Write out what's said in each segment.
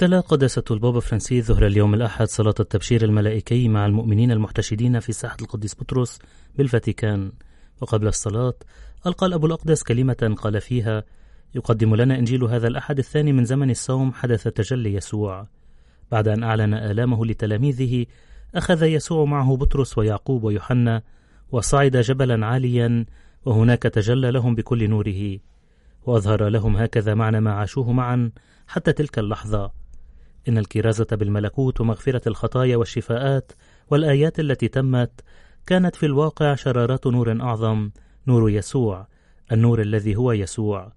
تلا قداسة البابا فرانسيس ظهر اليوم الأحد صلاة التبشير الملائكي مع المؤمنين المحتشدين في ساحة القديس بطرس بالفاتيكان. وقبل الصلاة ألقى الأب الأقدس كلمة قال فيها يقدم لنا إنجيل هذا الأحد الثاني من زمن الصوم حدث تجلي يسوع. بعد أن أعلن آلامه لتلاميذه أخذ يسوع معه بطرس ويعقوب ويوحنا وصعد جبلا عاليا وهناك تجلى لهم بكل نوره. وأظهر لهم هكذا معنى ما عاشوه معا حتى تلك اللحظة. إن الكرازة بالملكوت ومغفرة الخطايا والشفاءات والآيات التي تمت كانت في الواقع شرارات نور أعظم نور يسوع النور الذي هو يسوع.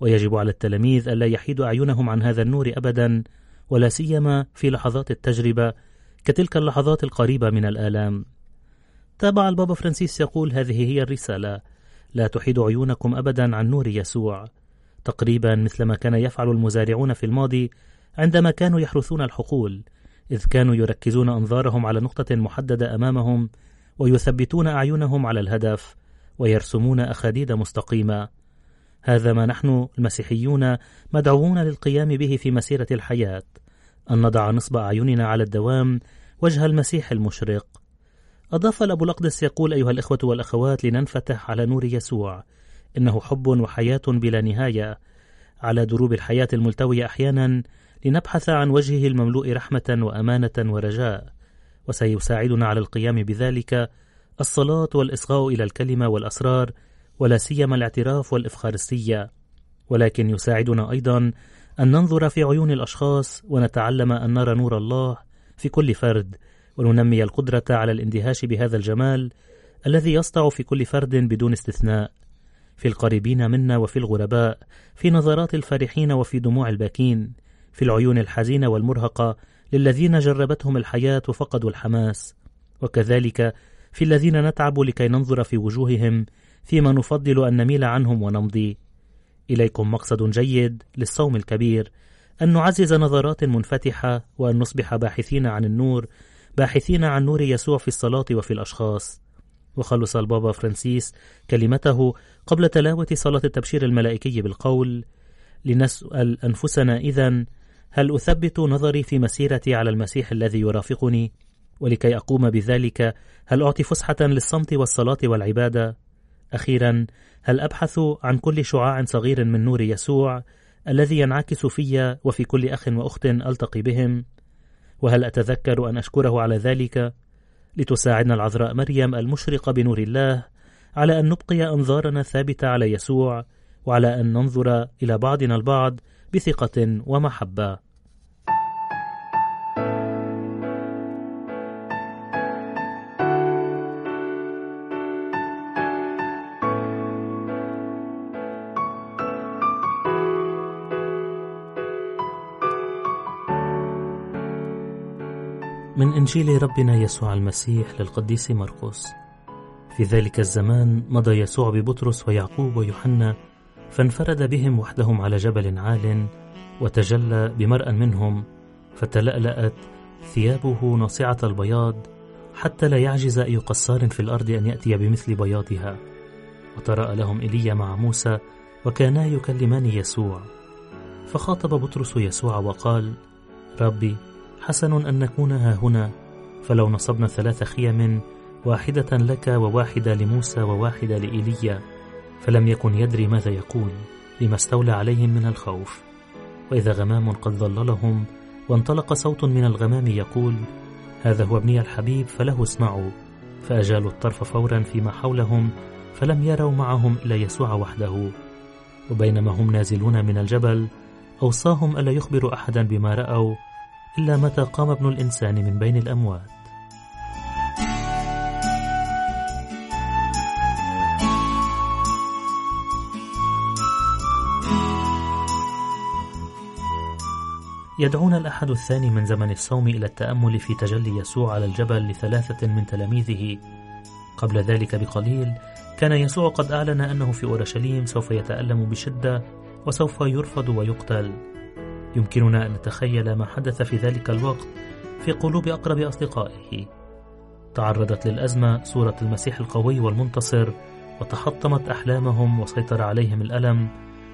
ويجب على التلاميذ ألا يحيدوا أعينهم عن هذا النور أبدا ولا سيما في لحظات التجربة كتلك اللحظات القريبة من الآلام. تابع البابا فرانسيس يقول هذه هي الرسالة. لا تحيدوا عيونكم أبدا عن نور يسوع. تقريبا مثلما كان يفعل المزارعون في الماضي عندما كانوا يحرثون الحقول إذ كانوا يركزون أنظارهم على نقطة محددة أمامهم ويثبتون أعينهم على الهدف ويرسمون أخاديد مستقيمة. هذا ما نحن المسيحيون مدعوون للقيام به في مسيرة الحياة أن نضع نصب أعيننا على الدوام وجه المسيح المشرق. أضاف الأبو الأقدس يقول أيها الإخوة والأخوات لننفتح على نور يسوع. إنه حب وحياة بلا نهاية. على دروب الحياة الملتوية أحيانا لنبحث عن وجهه المملوء رحمة وأمانة ورجاء وسيساعدنا على القيام بذلك الصلاة والإصغاء إلى الكلمة والأسرار ولا سيما الاعتراف والإفخارستية. ولكن يساعدنا أيضا أن ننظر في عيون الأشخاص ونتعلم أن نرى نور الله في كل فرد وننمي القدرة على الاندهاش بهذا الجمال الذي يسطع في كل فرد بدون استثناء. في القريبين منا وفي الغرباء في نظرات الفرحين وفي دموع الباكين. في العيون الحزينة والمرهقة للذين جربتهم الحياة وفقدوا الحماس. وكذلك في الذين نتعب لكي ننظر في وجوههم فيما نفضل أن نميل عنهم ونمضي. إليكم مقصد جيد للصوم الكبير أن نعزز نظرات منفتحة وأن نصبح باحثين عن النور باحثين عن نور يسوع في الصلاة وفي الأشخاص. وخلص البابا فرانسيس كلمته قبل تلاوة صلاة التبشير الملائكي بالقول لنسأل أنفسنا إذا هل أثبت نظري في مسيرتي على المسيح الذي يرافقني؟ ولكي أقوم بذلك هل أعطي فسحة للصمت والصلاة والعبادة؟ أخيرا هل أبحث عن كل شعاع صغير من نور يسوع الذي ينعكس في وفي كل أخ وأخت ألتقي بهم؟ وهل أتذكر أن أشكره على ذلك؟ لتساعدنا العذراء مريم المشرقة بنور الله على أن نبقي أنظارنا ثابتة على يسوع وعلى أن ننظر إلى بعضنا البعض بثقة ومحبة. إنجيل ربنا يسوع المسيح للقديس مرقس. في ذلك الزمان مضى يسوع ببطرس ويعقوب ويوحنا فانفرد بهم وحدهم على جبل عال وتجلى بمرأ منهم فتلألأت ثيابه ناصعة البياض حتى لا يعجز أي قصار في الأرض أن يأتي بمثل بياضها. وتراءى لهم إيليا مع موسى وكانا يكلمان يسوع. فخاطب بطرس يسوع وقال ربي حسن أن نكون ها هنا فلو نصبنا ثلاث خيم واحدة لك وواحدة لموسى وواحدة لإيليا فلم يكن يدري ماذا يقول لما استولى عليهم من الخوف. وإذا غمام قد ظللهم وانطلق صوت من الغمام يقول هذا هو ابني الحبيب فله اسمعوا. فأجالوا الطرف فورا فيما حولهم فلم يروا معهم إلا يسوع وحده. وبينما هم نازلون من الجبل أوصاهم ألا يخبروا أحدا بما رأوا إلا متى قام ابن الإنسان من بين الأموات. يدعونا الأحد الثاني من زمن الصوم إلى التأمل في تجلي يسوع على الجبل لثلاثة من تلاميذه. قبل ذلك بقليل كان يسوع قد أعلن أنه في أورشليم سوف يتألم بشدة وسوف يرفض ويقتل. يمكننا أن نتخيل ما حدث في ذلك الوقت في قلوب أقرب أصدقائه. تعرضت للأزمة صورة المسيح القوي والمنتصر وتحطمت أحلامهم وسيطر عليهم الألم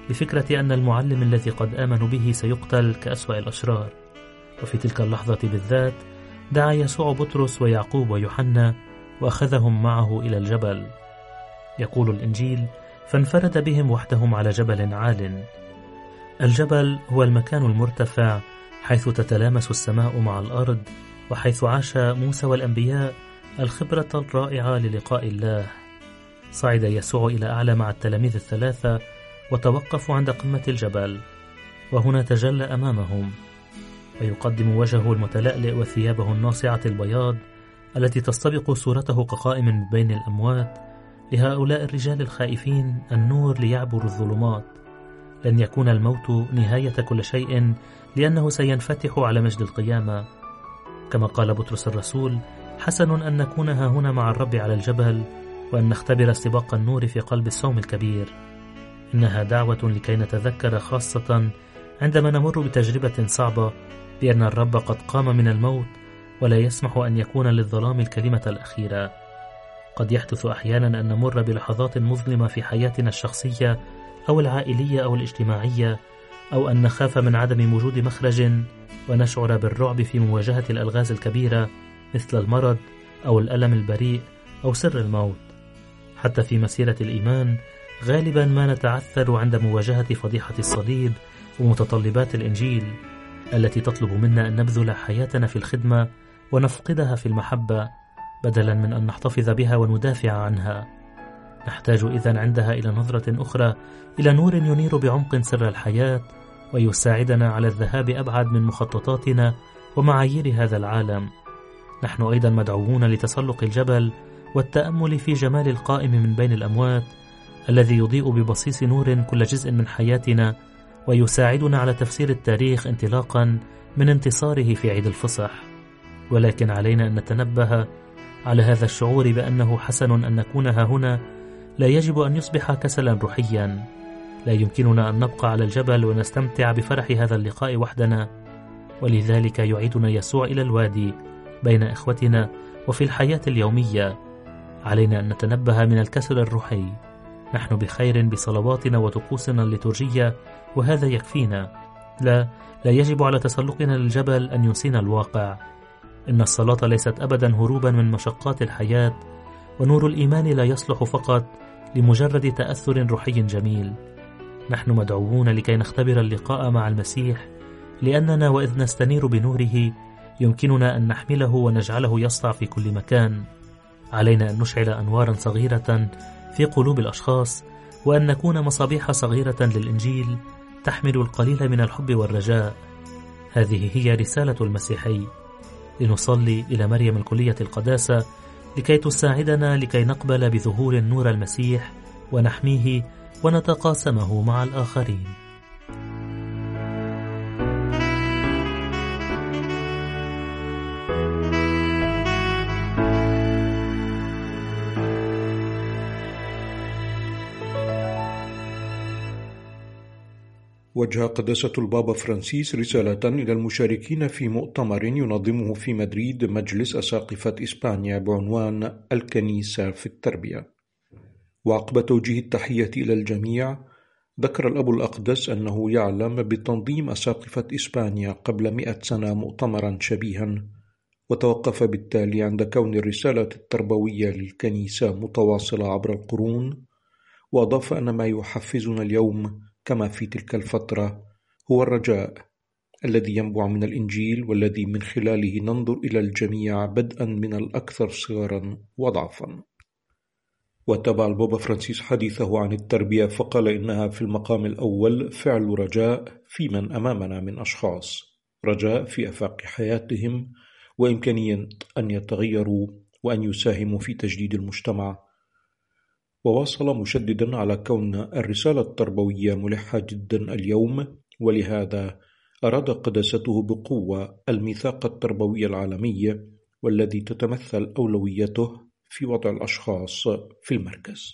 لفكرة أن المعلم الذي قد آمنوا به سيقتل كأسوأ الأشرار. وفي تلك اللحظة بالذات دعا يسوع بطرس ويعقوب ويوحنا وأخذهم معه إلى الجبل. يقول الإنجيل فانفرد بهم وحدهم على جبل عال الجبل هو المكان المرتفع حيث تتلامس السماء مع الأرض وحيث عاش موسى والأنبياء الخبرة الرائعة للقاء الله. صعد يسوع إلى أعلى مع التلاميذ الثلاثة وتوقفوا عند قمة الجبل وهنا تجلى أمامهم. ويقدم وجهه المتلألئ وثيابه الناصعة البياض التي تستبق صورته كقائم من بين الأموات لهؤلاء الرجال الخائفين النور ليعبر الظلمات. لن يكون الموت نهاية كل شيء لأنه سينفتح على مجد القيامة. كما قال بطرس الرسول حسن أن نكون ها هنا مع الرب على الجبل وأن نختبر استباق النور في قلب الصوم الكبير. إنها دعوة لكي نتذكر خاصة عندما نمر بتجربة صعبة بأن الرب قد قام من الموت ولا يسمح أن يكون للظلام الكلمة الأخيرة. قد يحدث أحيانا أن نمر بلحظات مظلمة في حياتنا الشخصية أو العائلية أو الاجتماعية أو أن نخاف من عدم وجود مخرج ونشعر بالرعب في مواجهة الألغاز الكبيرة مثل المرض أو الألم البريء أو سر الموت. حتى في مسيرة الإيمان غالبا ما نتعثر عند مواجهة فضيحة الصليب ومتطلبات الإنجيل التي تطلب منا أن نبذل حياتنا في الخدمة ونفقدها في المحبة بدلا من أن نحتفظ بها وندافع عنها. نحتاج إذا عندها إلى نظرة أخرى إلى نور ينير بعمق سر الحياة ويساعدنا على الذهاب أبعد من مخططاتنا ومعايير هذا العالم. نحن أيضا مدعوون لتسلق الجبل والتأمل في جمال القائم من بين الأموات الذي يضيء ببصيص نور كل جزء من حياتنا ويساعدنا على تفسير التاريخ انطلاقا من انتصاره في عيد الفصح. ولكن علينا أن نتنبه على هذا الشعور بأنه حسن أن نكون ها هنا لا يجب أن يصبح كسلا روحيا. لا يمكننا أن نبقى على الجبل ونستمتع بفرح هذا اللقاء وحدنا. ولذلك يعيدنا يسوع إلى الوادي بين إخوتنا وفي الحياة اليومية. علينا أن نتنبه من الكسل الروحي. نحن بخير بصلواتنا وطقوسنا الليتورجية وهذا يكفينا. لا لا يجب على تسلقنا للجبل أن ينسينا الواقع. إن الصلاة ليست أبدا هروبا من مشقات الحياة ونور الإيمان لا يصلح فقط لمجرد تأثر روحي جميل. نحن مدعوون لكي نختبر اللقاء مع المسيح لأننا وإذ نستنير بنوره يمكننا أن نحمله ونجعله يسطع في كل مكان. علينا أن نشعل أنوارا صغيرة في قلوب الأشخاص وأن نكون مصابيح صغيرة للإنجيل تحمل القليل من الحب والرجاء. هذه هي رسالة المسيحي. لنصلي إلى مريم الكلية القداسة لكي تساعدنا لكي نقبل بظهور نور المسيح ونحميه ونتقاسمه مع الآخرين. وجه قداسة البابا فرانسيس رسالة إلى المشاركين في مؤتمر ينظمه في مدريد مجلس أساقفة إسبانيا بعنوان الكنيسة في التربية. وعقب توجيه التحية إلى الجميع ذكر الأب الأقدس أنه يعلم بتنظيم أساقفة إسبانيا قبل مئة سنة مؤتمرا شبيها وتوقف بالتالي عند كون الرسالة التربوية للكنيسة متواصلة عبر القرون وأضاف أن ما يحفزنا اليوم كما في تلك الفترة هو الرجاء الذي ينبع من الإنجيل والذي من خلاله ننظر إلى الجميع بدءا من الأكثر صغرا وضعفا. وتبع البابا فرانسيس حديثه عن التربية فقال إنها في المقام الأول فعل رجاء في من أمامنا من أشخاص رجاء في أفاق حياتهم وإمكانية أن يتغيروا وأن يساهموا في تجديد المجتمع وواصل مشددا على كون الرسالة التربوية ملحة جدا اليوم ولهذا أراد قداسته بقوة الميثاق التربوي العالمي والذي تتمثل أولويته في وضع الأشخاص في المركز.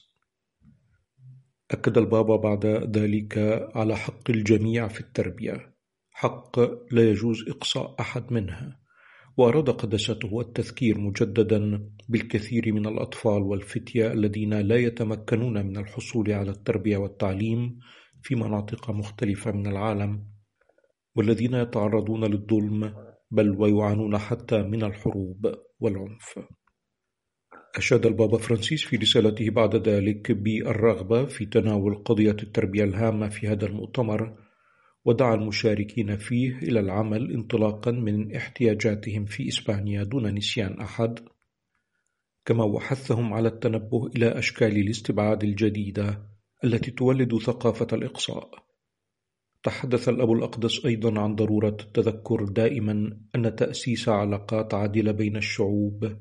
أكد البابا بعد ذلك على حق الجميع في التربية حق لا يجوز إقصاء أحد منها. وأراد قدسته التذكير مجددا بالكثير من الأطفال والفتية الذين لا يتمكنون من الحصول على التربية والتعليم في مناطق مختلفة من العالم والذين يتعرضون للظلم بل ويعانون حتى من الحروب والعنف. أشاد البابا فرانسيس في رسالته بعد ذلك بالرغبة في تناول قضية التربية الهامة في هذا المؤتمر ودعا المشاركين فيه إلى العمل انطلاقا من احتياجاتهم في إسبانيا دون نسيان أحد. كما وحثهم على التنبه إلى أشكال الاستبعاد الجديدة التي تولد ثقافة الإقصاء. تحدث الأب الأقدس أيضا عن ضرورة التذكر دائما أن تأسيس علاقات عادلة بين الشعوب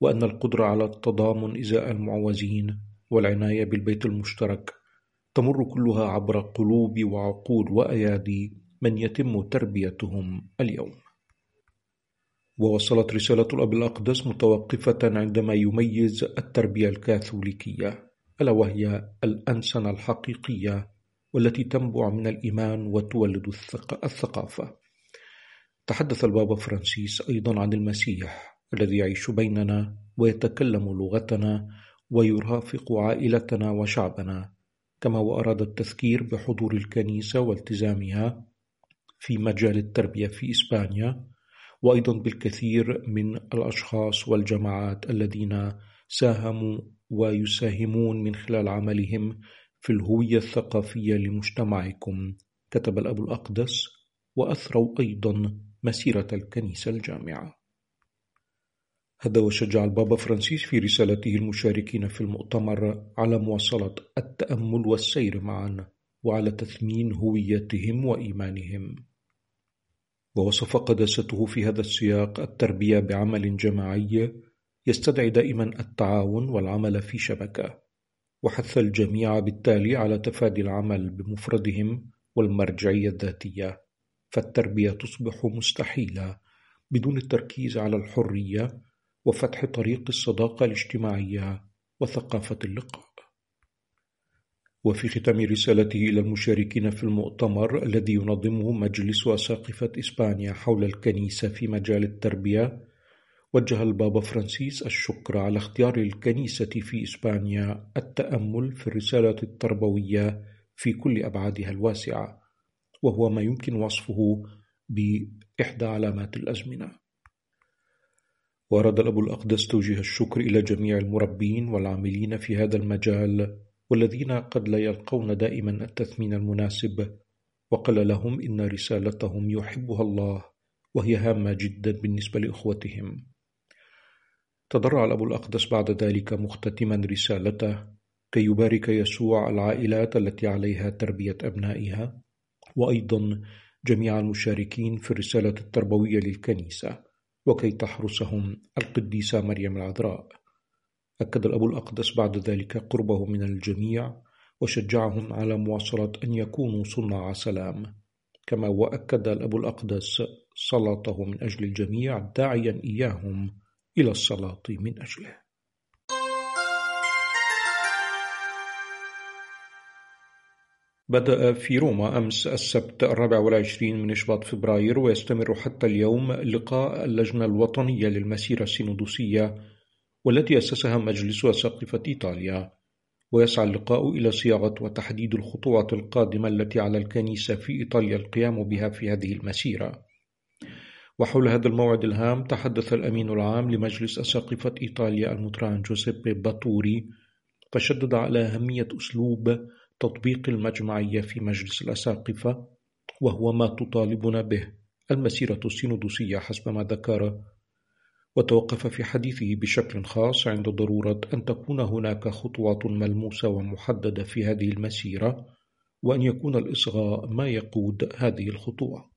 وأن القدرة على التضامن إزاء المعوزين والعناية بالبيت المشترك. تمر كلها عبر قلوب وعقول وأيادي من يتم تربيتهم اليوم. ووصلت رسالة الأب الأقدس متوقفة عندما يميز التربية الكاثوليكية ألا وهي الأنسنة الحقيقية والتي تنبع من الإيمان وتولد الثقافة. تحدث البابا فرانسيس أيضا عن المسيح الذي يعيش بيننا ويتكلم لغتنا ويرافق عائلتنا وشعبنا. كما وأراد التذكير بحضور الكنيسة والتزامها في مجال التربية في إسبانيا وأيضا بالكثير من الأشخاص والجماعات الذين ساهموا ويساهمون من خلال عملهم في الهوية الثقافية لمجتمعكم كتب الأب الأقدس وأثروا أيضا مسيرة الكنيسة الجامعة. هذا وشجع البابا فرانسيس في رسالته المشاركين في المؤتمر على مواصلة التأمل والسير معا وعلى تثمين هويتهم وإيمانهم. ووصف قداسته في هذا السياق التربية بعمل جماعي يستدعي دائما التعاون والعمل في شبكة وحث الجميع بالتالي على تفادي العمل بمفردهم والمرجعية الذاتية. فالتربية تصبح مستحيلة بدون التركيز على الحرية وفتح طريق الصداقة الاجتماعية وثقافة اللقاء وفي ختام رسالته إلى المشاركين في المؤتمر الذي ينظمه مجلس أساقفة إسبانيا حول الكنيسة في مجال التربية وجه البابا فرانسيس الشكر على اختيار الكنيسة في إسبانيا التأمل في الرسالة التربوية في كل أبعادها الواسعة وهو ما يمكن وصفه بإحدى علامات الأزمنة. وأراد الأب الأقدس توجيه الشكر إلى جميع المربين والعاملين في هذا المجال والذين قد لا يلقون دائما التثمين المناسب وقال لهم إن رسالتهم يحبها الله وهي هامة جدا بالنسبة لإخوتهم. تضرع الأب الأقدس بعد ذلك مختتما رسالته كي يبارك يسوع العائلات التي عليها تربية أبنائها وأيضا جميع المشاركين في الرسالة التربوية للكنيسة. وكي تحرسهم القديسة مريم العذراء. أكد الأب الأقدس بعد ذلك قربه من الجميع وشجعهم على مواصلة أن يكونوا صناع سلام. كما وأكد الأب الأقدس صلاته من أجل الجميع داعيا إياهم إلى الصلاة من أجله. بدأ في روما أمس السبت الرابع والعشرين من إشباط فبراير ويستمر حتى اليوم لقاء اللجنة الوطنية للمسيرة السينودوسية والتي أسسها مجلس أساقفة إيطاليا. ويسعى اللقاء إلى صياغة وتحديد الخطوات القادمة التي على الكنيسة في إيطاليا القيام بها في هذه المسيرة. وحول هذا الموعد الهام تحدث الأمين العام لمجلس أساقفة إيطاليا المطران جوزيبي باتوري فشدد على أهمية أسلوب تطبيق المجمعية في مجلس الأساقفة وهو ما تطالبنا به المسيرة السينودوسية حسب ما ذكر. وتوقف في حديثه بشكل خاص عند ضرورة أن تكون هناك خطوات ملموسة ومحددة في هذه المسيرة وأن يكون الإصغاء ما يقود هذه الخطوات.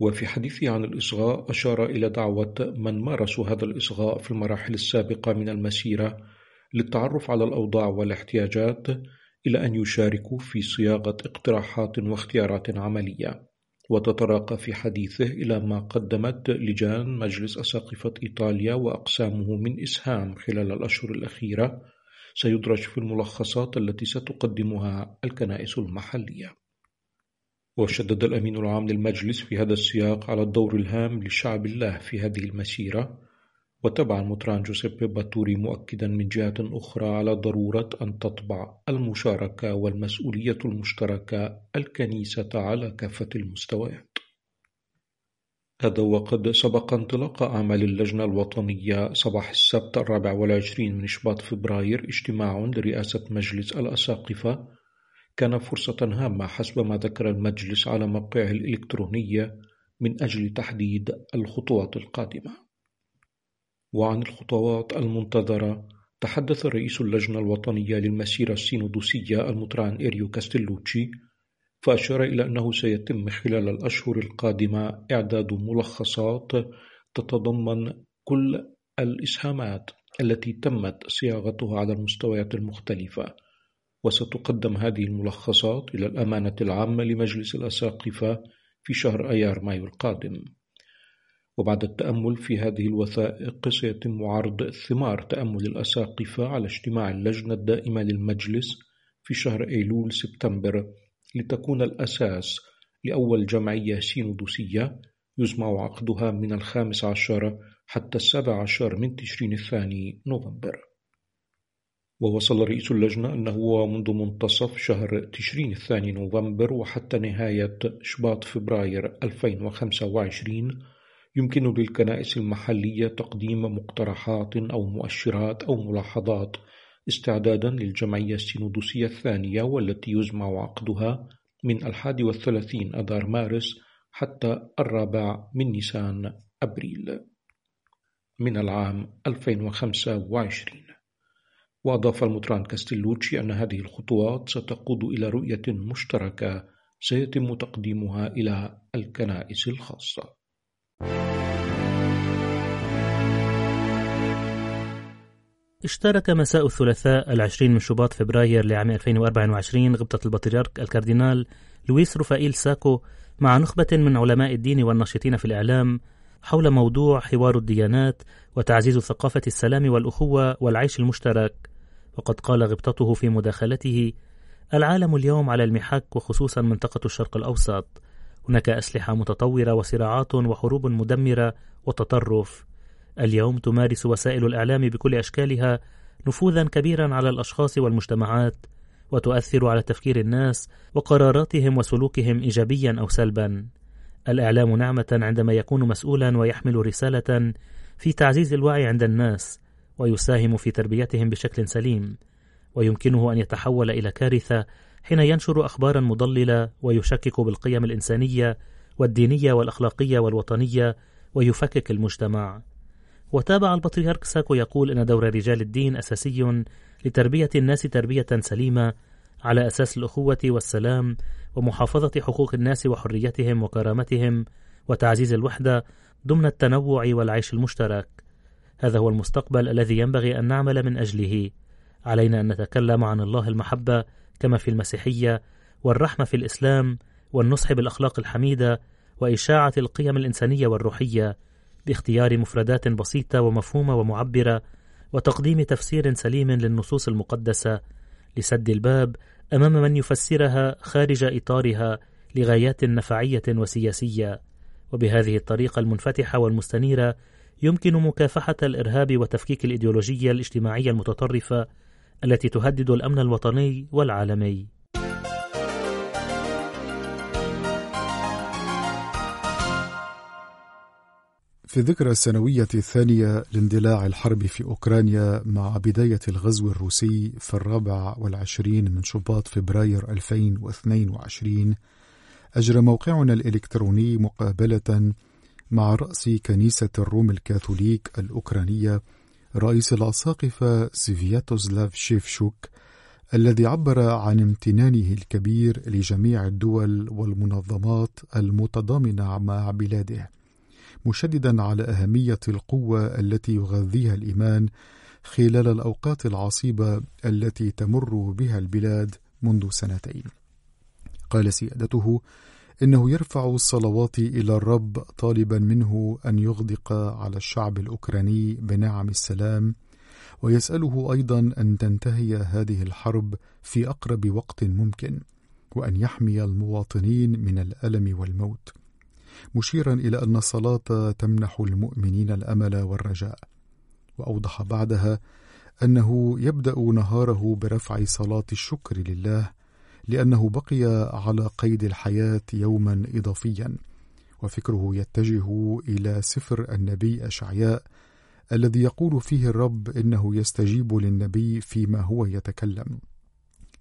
وفي حديثه عن الإصغاء أشار إلى دعوة من مارسوا هذا الإصغاء في المراحل السابقة من المسيرة للتعرف على الأوضاع والاحتياجات إلى أن يشاركوا في صياغة اقتراحات واختيارات عملية وتطرق في حديثه إلى ما قدمت لجان مجلس أساقفة إيطاليا وأقسامه من إسهام خلال الأشهر الأخيرة. سيدرج في الملخصات التي ستقدمها الكنائس المحلية. وشدد الأمين العام للمجلس في هذا السياق على الدور الهام لشعب الله في هذه المسيرة. وتبع المطران جوزيبي باتوري مؤكدا من جهة أخرى على ضرورة أن تطبع المشاركة والمسؤولية المشتركة الكنيسة على كافة المستويات. هذا وقد سبق انطلاق أعمال اللجنة الوطنية صباح السبت الرابع والعشرين من شباط فبراير اجتماع لرئاسة مجلس الأساقفة. كان فرصة هامة حسب ما ذكر المجلس على موقعه الإلكتروني من أجل تحديد الخطوات القادمة. وعن الخطوات المنتظرة. تحدث رئيس اللجنة الوطنية للمسيرة السينودوسية المطران إيريو كاستيلوتشي فأشار إلى أنه سيتم خلال الأشهر القادمة إعداد ملخصات تتضمن كل الإسهامات التي تمت صياغتها على المستويات المختلفة. وستقدم هذه الملخصات إلى الأمانة العامة لمجلس الأساقفة في شهر أيار مايو القادم. وبعد التأمل في هذه الوثائق سيتم عرض ثمار تأمل الأساقفة على اجتماع اللجنة الدائمة للمجلس في شهر أيلول سبتمبر لتكون الأساس لأول جمعية سينودوسية يزمع عقدها من الخامس عشر حتى السابع عشر من تشرين الثاني نوفمبر. ووصل رئيس اللجنة أنه منذ منتصف شهر تشرين الثاني نوفمبر وحتى نهاية شباط فبراير 2025 يمكن للكنائس المحلية تقديم مقترحات أو مؤشرات أو ملاحظات استعدادا للجمعية السينودوسية الثانية والتي يزمع عقدها من الحادي والثلاثين أذار مارس حتى الرابع من نيسان أبريل من العام 2025 وأضاف المطران كاستيلوتشي أن هذه الخطوات ستقود إلى رؤية مشتركة سيتم تقديمها إلى الكنائس الخاصة. اشترك مساء الثلاثاء العشرين من شباط فبراير لعام 2024 غبطة البطريرك الكاردينال لويس رفائيل ساكو مع نخبة من علماء الدين والناشطين في الإعلام حول موضوع حوار الديانات وتعزيز ثقافة السلام والأخوة والعيش المشترك. وقد قال غبطته في مداخلته العالم اليوم على المحك وخصوصا منطقة الشرق الأوسط. هناك أسلحة متطورة وصراعات وحروب مدمرة وتطرف. اليوم تمارس وسائل الإعلام بكل أشكالها نفوذا كبيرا على الأشخاص والمجتمعات وتؤثر على تفكير الناس وقراراتهم وسلوكهم إيجابيا أو سلبا. الإعلام نعمة عندما يكون مسؤولا ويحمل رسالة في تعزيز الوعي عند الناس ويساهم في تربيتهم بشكل سليم ويمكنه أن يتحول إلى كارثة حين ينشر أخبارا مضللة ويشكك بالقيم الإنسانية والدينية والأخلاقية والوطنية ويفكك المجتمع. وتابع البطريرك ساكو يقول أن دور رجال الدين أساسي لتربية الناس تربية سليمة على أساس الأخوة والسلام ومحافظة حقوق الناس وحريتهم وكرامتهم وتعزيز الوحدة ضمن التنوع والعيش المشترك. هذا هو المستقبل الذي ينبغي أن نعمل من أجله. علينا أن نتكلم عن الله المحبة كما في المسيحية والرحمة في الإسلام والنصح بالأخلاق الحميدة وإشاعة القيم الإنسانية والروحية باختيار مفردات بسيطة ومفهومة ومعبرة وتقديم تفسير سليم للنصوص المقدسة لسد الباب أمام من يفسرها خارج إطارها لغايات نفعية وسياسية. وبهذه الطريقة المنفتحة والمستنيرة يمكن مكافحة الإرهاب وتفكيك الإيديولوجية الاجتماعية المتطرفة التي تهدد الأمن الوطني والعالمي. في الذكرى السنوية الثانية لاندلاع الحرب في أوكرانيا مع بداية الغزو الروسي في الرابع والعشرين من شباط فبراير 2022 أجرى موقعنا الإلكتروني مقابلة مع رأس كنيسة الروم الكاثوليك الأوكرانية رئيس الأساقفة سيفياتوزلاف شيفشوك الذي عبر عن امتنانه الكبير لجميع الدول والمنظمات المتضامنة مع بلاده مشددا على أهمية القوة التي يغذيها الإيمان خلال الأوقات العصيبة التي تمر بها البلاد منذ سنتين. قال سيادته إنه يرفع الصلوات إلى الرب طالبا منه أن يغدق على الشعب الأوكراني بنعم السلام ويسأله أيضا أن تنتهي هذه الحرب في أقرب وقت ممكن وأن يحمي المواطنين من الألم والموت. مشيرا إلى أن الصلاة تمنح المؤمنين الأمل والرجاء. وأوضح بعدها أنه يبدأ نهاره برفع صلاة الشكر لله لأنه بقي على قيد الحياة يوما إضافيا. وفكره يتجه إلى سفر النبي أشعياء الذي يقول فيه الرب إنه يستجيب للنبي فيما هو يتكلم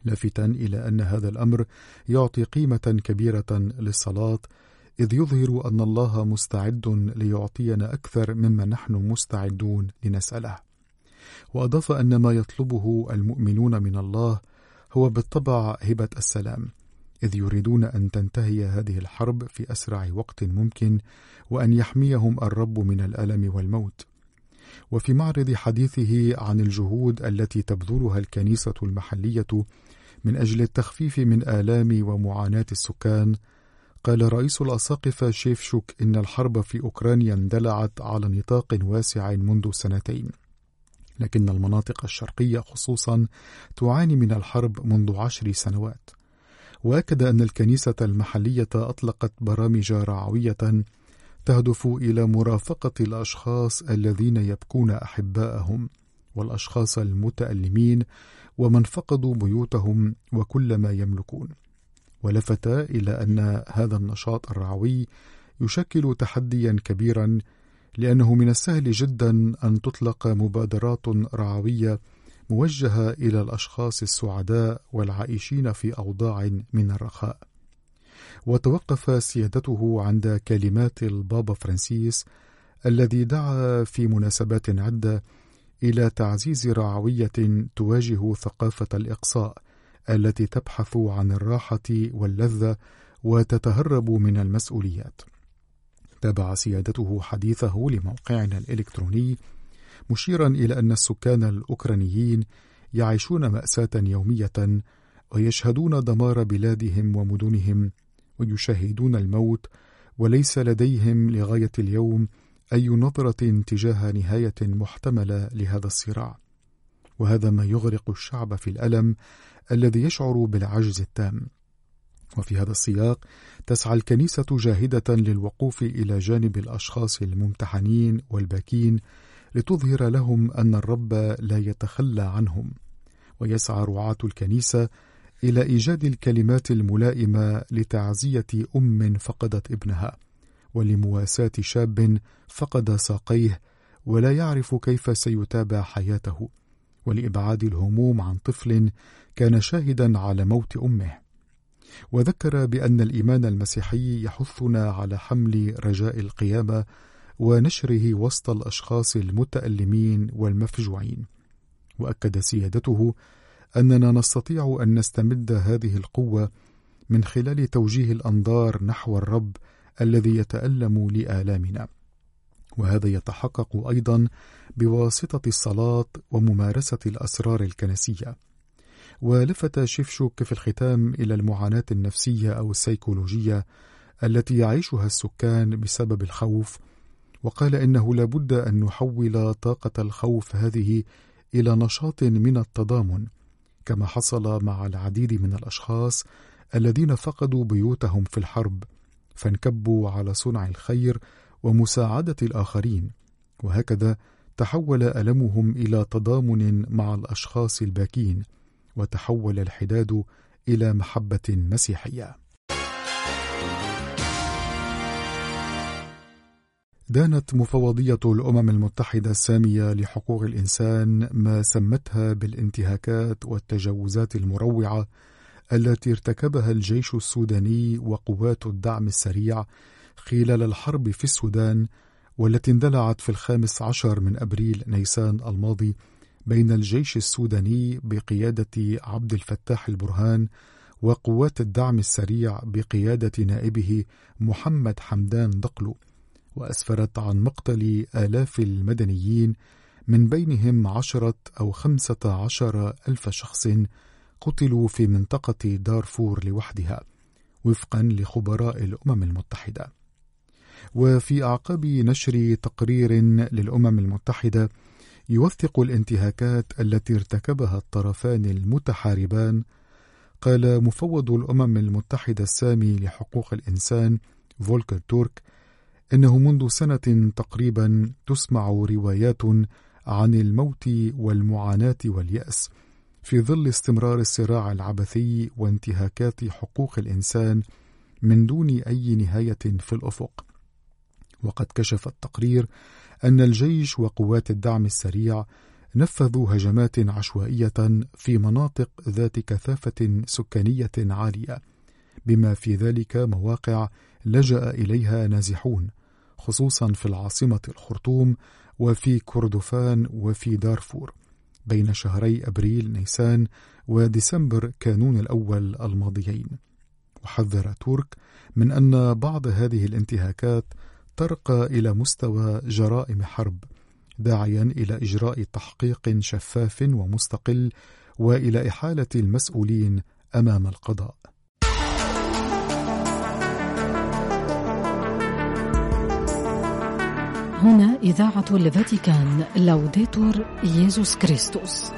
لافتا إلى أن هذا الأمر يعطي قيمة كبيرة للصلاة إذ يظهر أن الله مستعد ليعطينا أكثر مما نحن مستعدون لنسأله. وأضاف أن ما يطلبه المؤمنون من الله هو بالطبع هبة السلام إذ يريدون أن تنتهي هذه الحرب في أسرع وقت ممكن وأن يحميهم الرب من الألم والموت. وفي معرض حديثه عن الجهود التي تبذلها الكنيسة المحلية من أجل التخفيف من آلام ومعاناة السكان قال رئيس الأساقفة شيفشوك إن الحرب في أوكرانيا اندلعت على نطاق واسع منذ سنتين. لكن المناطق الشرقية خصوصا تعاني من الحرب منذ عشر سنوات. وأكد أن الكنيسة المحلية أطلقت برامج رعوية تهدف إلى مرافقة الأشخاص الذين يبكون أحباءهم والأشخاص المتألمين ومن فقدوا بيوتهم وكل ما يملكون. ولفت إلى أن هذا النشاط الرعوي يشكل تحديا كبيرا لأنه من السهل جدا أن تطلق مبادرات رعوية موجهة إلى الأشخاص السعداء والعائشين في أوضاع من الرخاء. وتوقف سيادته عند كلمات البابا فرانسيس الذي دعا في مناسبات عدة إلى تعزيز رعوية تواجه ثقافة الإقصاء التي تبحث عن الراحة واللذة وتتهرب من المسؤوليات. تابع سيادته حديثه لموقعنا الإلكتروني مشيرا إلى أن السكان الأوكرانيين يعيشون مأساة يومية ويشهدون دمار بلادهم ومدنهم ويشاهدون الموت وليس لديهم لغاية اليوم أي نظرة تجاه نهاية محتملة لهذا الصراع. وهذا ما يغرق الشعب في الألم الذي يشعر بالعجز التام. وفي هذا السياق تسعى الكنيسة جاهدة للوقوف إلى جانب الأشخاص الممتحنين والباكين لتظهر لهم أن الرب لا يتخلى عنهم. ويسعى رعاة الكنيسة إلى إيجاد الكلمات الملائمة لتعزية أم فقدت ابنها ولمواساة شاب فقد ساقيه ولا يعرف كيف سيتابع حياته ولإبعاد الهموم عن طفل كان شاهدا على موت أمه. وذكر بأن الإيمان المسيحي يحثنا على حمل رجاء القيامة ونشره وسط الأشخاص المتألمين والمفجوعين. وأكد سيادته أننا نستطيع أن نستمد هذه القوة من خلال توجيه الأنظار نحو الرب الذي يتألم لآلامنا. وهذا يتحقق أيضا بواسطة الصلاة وممارسة الأسرار الكنسية. ولفت شيفشوك في الختام إلى المعاناة النفسية أو السيكولوجية التي يعيشها السكان بسبب الخوف وقال إنه لابد أن نحول طاقة الخوف هذه إلى نشاط من التضامن كما حصل مع العديد من الأشخاص الذين فقدوا بيوتهم في الحرب فانكبوا على صنع الخير ومساعدة الآخرين وهكذا تحول ألمهم إلى تضامن مع الأشخاص الباكين. وتحول الحداد إلى محبة مسيحية. دانت مفوضية الأمم المتحدة السامية لحقوق الإنسان ما سمتها بالانتهاكات والتجاوزات المروعة التي ارتكبها الجيش السوداني وقوات الدعم السريع خلال الحرب في السودان والتي اندلعت في الخامس عشر من أبريل نيسان الماضي بين الجيش السوداني بقيادة عبد الفتاح البرهان وقوات الدعم السريع بقيادة نائبه محمد حمدان دقلو وأسفرت عن مقتل آلاف المدنيين من بينهم عشرة أو خمسة عشر ألف شخص قتلوا في منطقة دارفور لوحدها وفقا لخبراء الأمم المتحدة. وفي أعقاب نشر تقرير للأمم المتحدة يوثق الانتهاكات التي ارتكبها الطرفان المتحاربان قال مفوض الأمم المتحدة السامي لحقوق الإنسان فولكر تورك إنه منذ سنة تقريبا تسمع روايات عن الموت والمعاناة واليأس في ظل استمرار الصراع العبثي وانتهاكات حقوق الإنسان من دون أي نهاية في الأفق. وقد كشف التقرير أن الجيش وقوات الدعم السريع نفذوا هجمات عشوائية في مناطق ذات كثافة سكانية عالية، بما في ذلك مواقع لجأ إليها نازحون، خصوصا في العاصمة الخرطوم وفي كردفان وفي دارفور. بين شهري أبريل نيسان وديسمبر كانون الأول الماضيين. وحذر تورك من أن بعض هذه الانتهاكات ترقى إلى مستوى جرائم حرب داعيا إلى إجراء تحقيق شفاف ومستقل وإلى إحالة المسؤولين أمام القضاء. هنا إذاعة الفاتيكان لوديتور ييزوس كريستوس